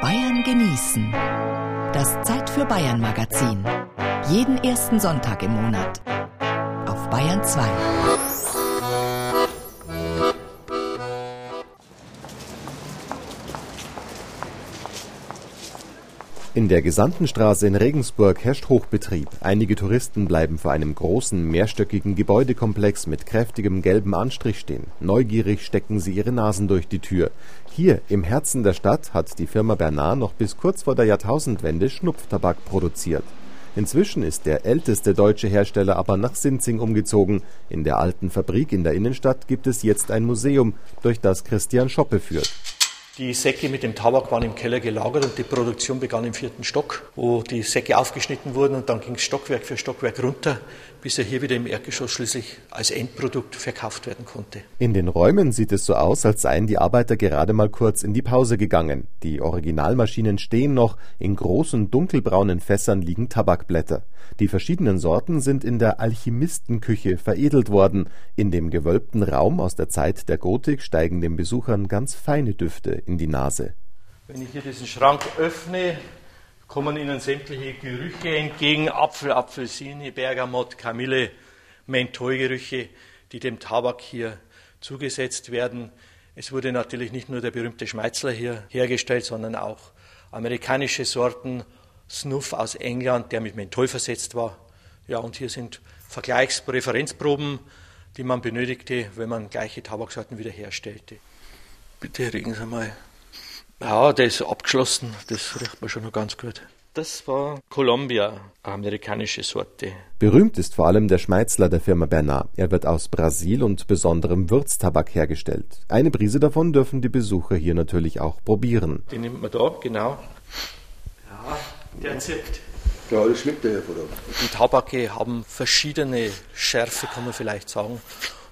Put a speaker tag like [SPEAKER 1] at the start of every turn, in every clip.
[SPEAKER 1] Bayern genießen. Das Zeit für Bayern Magazin. Jeden ersten Sonntag im Monat. Auf Bayern 2.
[SPEAKER 2] In der Gesandtenstraße in Regensburg herrscht Hochbetrieb. Einige Touristen bleiben vor einem großen, mehrstöckigen Gebäudekomplex mit kräftigem gelbem Anstrich stehen. Neugierig stecken sie ihre Nasen durch die Tür. Hier, im Herzen der Stadt, hat die Firma Bernard noch bis kurz vor der Jahrtausendwende Schnupftabak produziert. Inzwischen ist der älteste deutsche Hersteller aber nach Sinzing umgezogen. In der alten Fabrik in der Innenstadt gibt es jetzt ein Museum, durch das Christian Schoppe führt.
[SPEAKER 3] Die Säcke mit dem Tabak waren im Keller gelagert und die Produktion begann im vierten Stock, wo die Säcke aufgeschnitten wurden und dann ging es Stockwerk für Stockwerk runter, bis er hier wieder im Erdgeschoss schließlich als Endprodukt verkauft werden konnte.
[SPEAKER 2] In den Räumen sieht es so aus, als seien die Arbeiter gerade mal kurz in die Pause gegangen. Die Originalmaschinen stehen noch, in großen dunkelbraunen Fässern liegen Tabakblätter. Die verschiedenen Sorten sind in der Alchemistenküche veredelt worden. In dem gewölbten Raum aus der Zeit der Gotik steigen den Besuchern ganz feine Düfte in die Nase.
[SPEAKER 3] Wenn ich hier diesen Schrank öffne, kommen Ihnen sämtliche Gerüche entgegen. Apfel, Apfelsine, Bergamott, Kamille, Mentholgerüche, die dem Tabak hier zugesetzt werden. Es wurde natürlich nicht nur der berühmte Schmeizler hier hergestellt, sondern auch amerikanische Sorten, Snuff aus England, der mit Menthol versetzt war. Ja, und hier sind Vergleichspräferenzproben, die man benötigte, wenn man gleiche Tabaksorten wiederherstellte. Bitte regen Sie mal. Ja, der ist abgeschlossen, das riecht man schon noch ganz gut. Das war Columbia, amerikanische Sorte.
[SPEAKER 2] Berühmt ist vor allem der Schmeizler der Firma Bernard. Er wird aus Brasil und besonderem Würztabak hergestellt. Eine Prise davon dürfen die Besucher hier natürlich auch probieren.
[SPEAKER 3] Den nimmt man da, genau. Ja, der zirkt.
[SPEAKER 4] Ja, das schmeckt der hervor.
[SPEAKER 3] Die Tabake haben verschiedene Schärfe, kann man vielleicht sagen.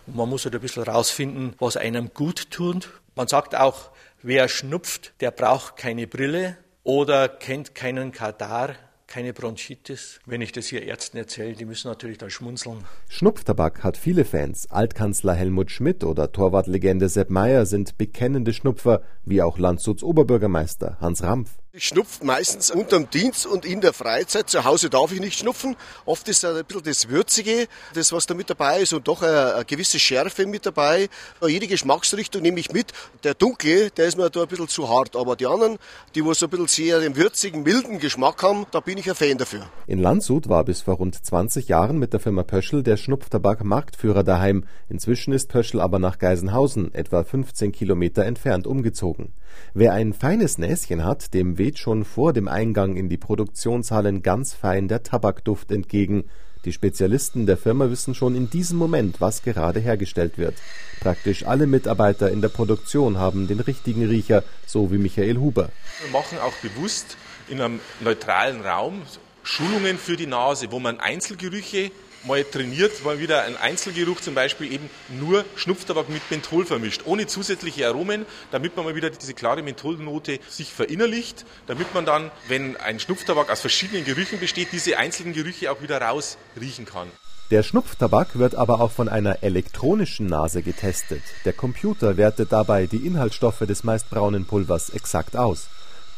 [SPEAKER 3] Und man muss halt ein bisschen rausfinden, was einem gut tut. Man sagt auch, wer schnupft, der braucht keine Brille oder kennt keinen Kadar, keine Bronchitis. Wenn ich das hier Ärzten erzähle, die müssen natürlich dann schmunzeln.
[SPEAKER 2] Schnupftabak hat viele Fans. Altkanzler Helmut Schmidt oder Torwartlegende Sepp Meyer sind bekennende Schnupfer, wie auch Landshuts Oberbürgermeister Hans Rampf.
[SPEAKER 4] Ich schnupfe meistens unterm Dienst und in der Freizeit. Zu Hause darf ich nicht schnupfen. Oft ist ein bisschen das Würzige, das was da mit dabei ist und doch eine, gewisse Schärfe mit dabei. Jede Geschmacksrichtung nehme ich mit. Der dunkle, der ist mir da ein bisschen zu hart. Aber die anderen, die so ein bisschen sehr den würzigen, milden Geschmack haben, da bin ich ein Fan dafür.
[SPEAKER 2] In Landshut war bis vor rund 20 Jahren mit der Firma Pöschel der Schnupftabak Marktführer daheim. Inzwischen ist Pöschel aber nach Geisenhausen, etwa 15 Kilometer entfernt, umgezogen. Wer ein feines Näschen hat, dem weht schon vor dem Eingang in die Produktionshallen ganz fein der Tabakduft entgegen. Die Spezialisten der Firma wissen schon in diesem Moment, was gerade hergestellt wird. Praktisch alle Mitarbeiter in der Produktion haben den richtigen Riecher, so wie Michael Huber.
[SPEAKER 5] Wir machen auch bewusst in einem neutralen Raum Schulungen für die Nase, wo man Einzelgerüche mal trainiert, mal wieder ein Einzelgeruch zum Beispiel eben nur Schnupftabak mit Menthol vermischt, ohne zusätzliche Aromen, damit man mal wieder diese klare Mentholnote sich verinnerlicht, damit man dann, wenn ein Schnupftabak aus verschiedenen Gerüchen besteht, diese einzelnen Gerüche auch wieder rausriechen kann.
[SPEAKER 2] Der Schnupftabak wird aber auch von einer elektronischen Nase getestet. Der Computer wertet dabei die Inhaltsstoffe des meist braunen Pulvers exakt aus.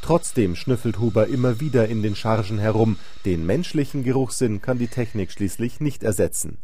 [SPEAKER 2] Trotzdem schnüffelt Huber immer wieder in den Chargen herum, den menschlichen Geruchssinn kann die Technik schließlich nicht ersetzen.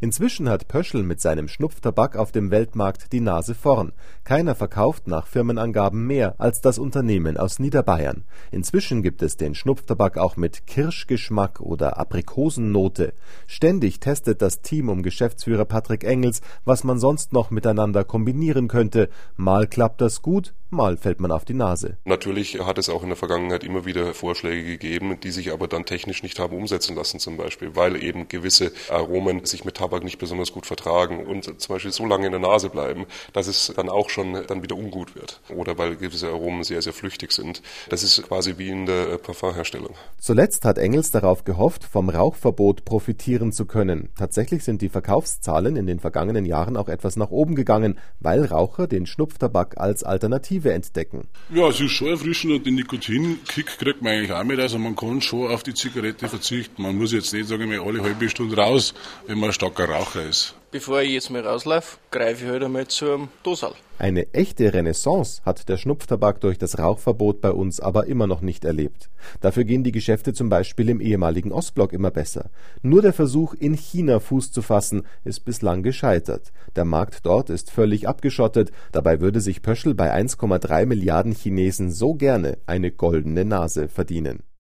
[SPEAKER 2] Inzwischen hat Pöschl mit seinem Schnupftabak auf dem Weltmarkt die Nase vorn. Keiner verkauft nach Firmenangaben mehr als das Unternehmen aus Niederbayern. Inzwischen gibt es den Schnupftabak auch mit Kirschgeschmack oder Aprikosennote. Ständig testet das Team um Geschäftsführer Patrick Engels, was man sonst noch miteinander kombinieren könnte. Mal klappt das gut, mal fällt man auf die Nase.
[SPEAKER 6] Natürlich hat es auch in der Vergangenheit immer wieder Vorschläge gegeben, die sich aber dann technisch nicht haben umsetzen lassen zum Beispiel, weil eben gewisse Aromen sich mit Tabak nicht besonders gut vertragen und zum Beispiel so lange in der Nase bleiben, dass es dann auch schon dann wieder ungut wird. Oder weil gewisse Aromen sehr, sehr flüchtig sind. Das ist quasi wie in der Parfumherstellung.
[SPEAKER 2] Zuletzt hat Engels darauf gehofft, vom Rauchverbot profitieren zu können. Tatsächlich sind die Verkaufszahlen in den vergangenen Jahren auch etwas nach oben gegangen, weil Raucher den Schnupftabak als Alternative entdecken.
[SPEAKER 7] Ja, es ist schon erfrischend und den Nikotinkick kriegt man eigentlich auch mit. Also man kann schon auf die Zigarette verzichten. Man muss jetzt nicht, sagen wir, alle halbe Stunde raus, wenn man starker Raucher ist.
[SPEAKER 8] Bevor ich jetzt mal rauslaufe, greife ich halt einmal zu einem Dosal.
[SPEAKER 2] Eine echte Renaissance hat der Schnupftabak durch das Rauchverbot bei uns aber immer noch nicht erlebt. Dafür gehen die Geschäfte zum Beispiel im ehemaligen Ostblock immer besser. Nur der Versuch, in China Fuß zu fassen, ist bislang gescheitert. Der Markt dort ist völlig abgeschottet, dabei würde sich Pöschl bei 1,3 Milliarden Chinesen so gerne eine goldene Nase verdienen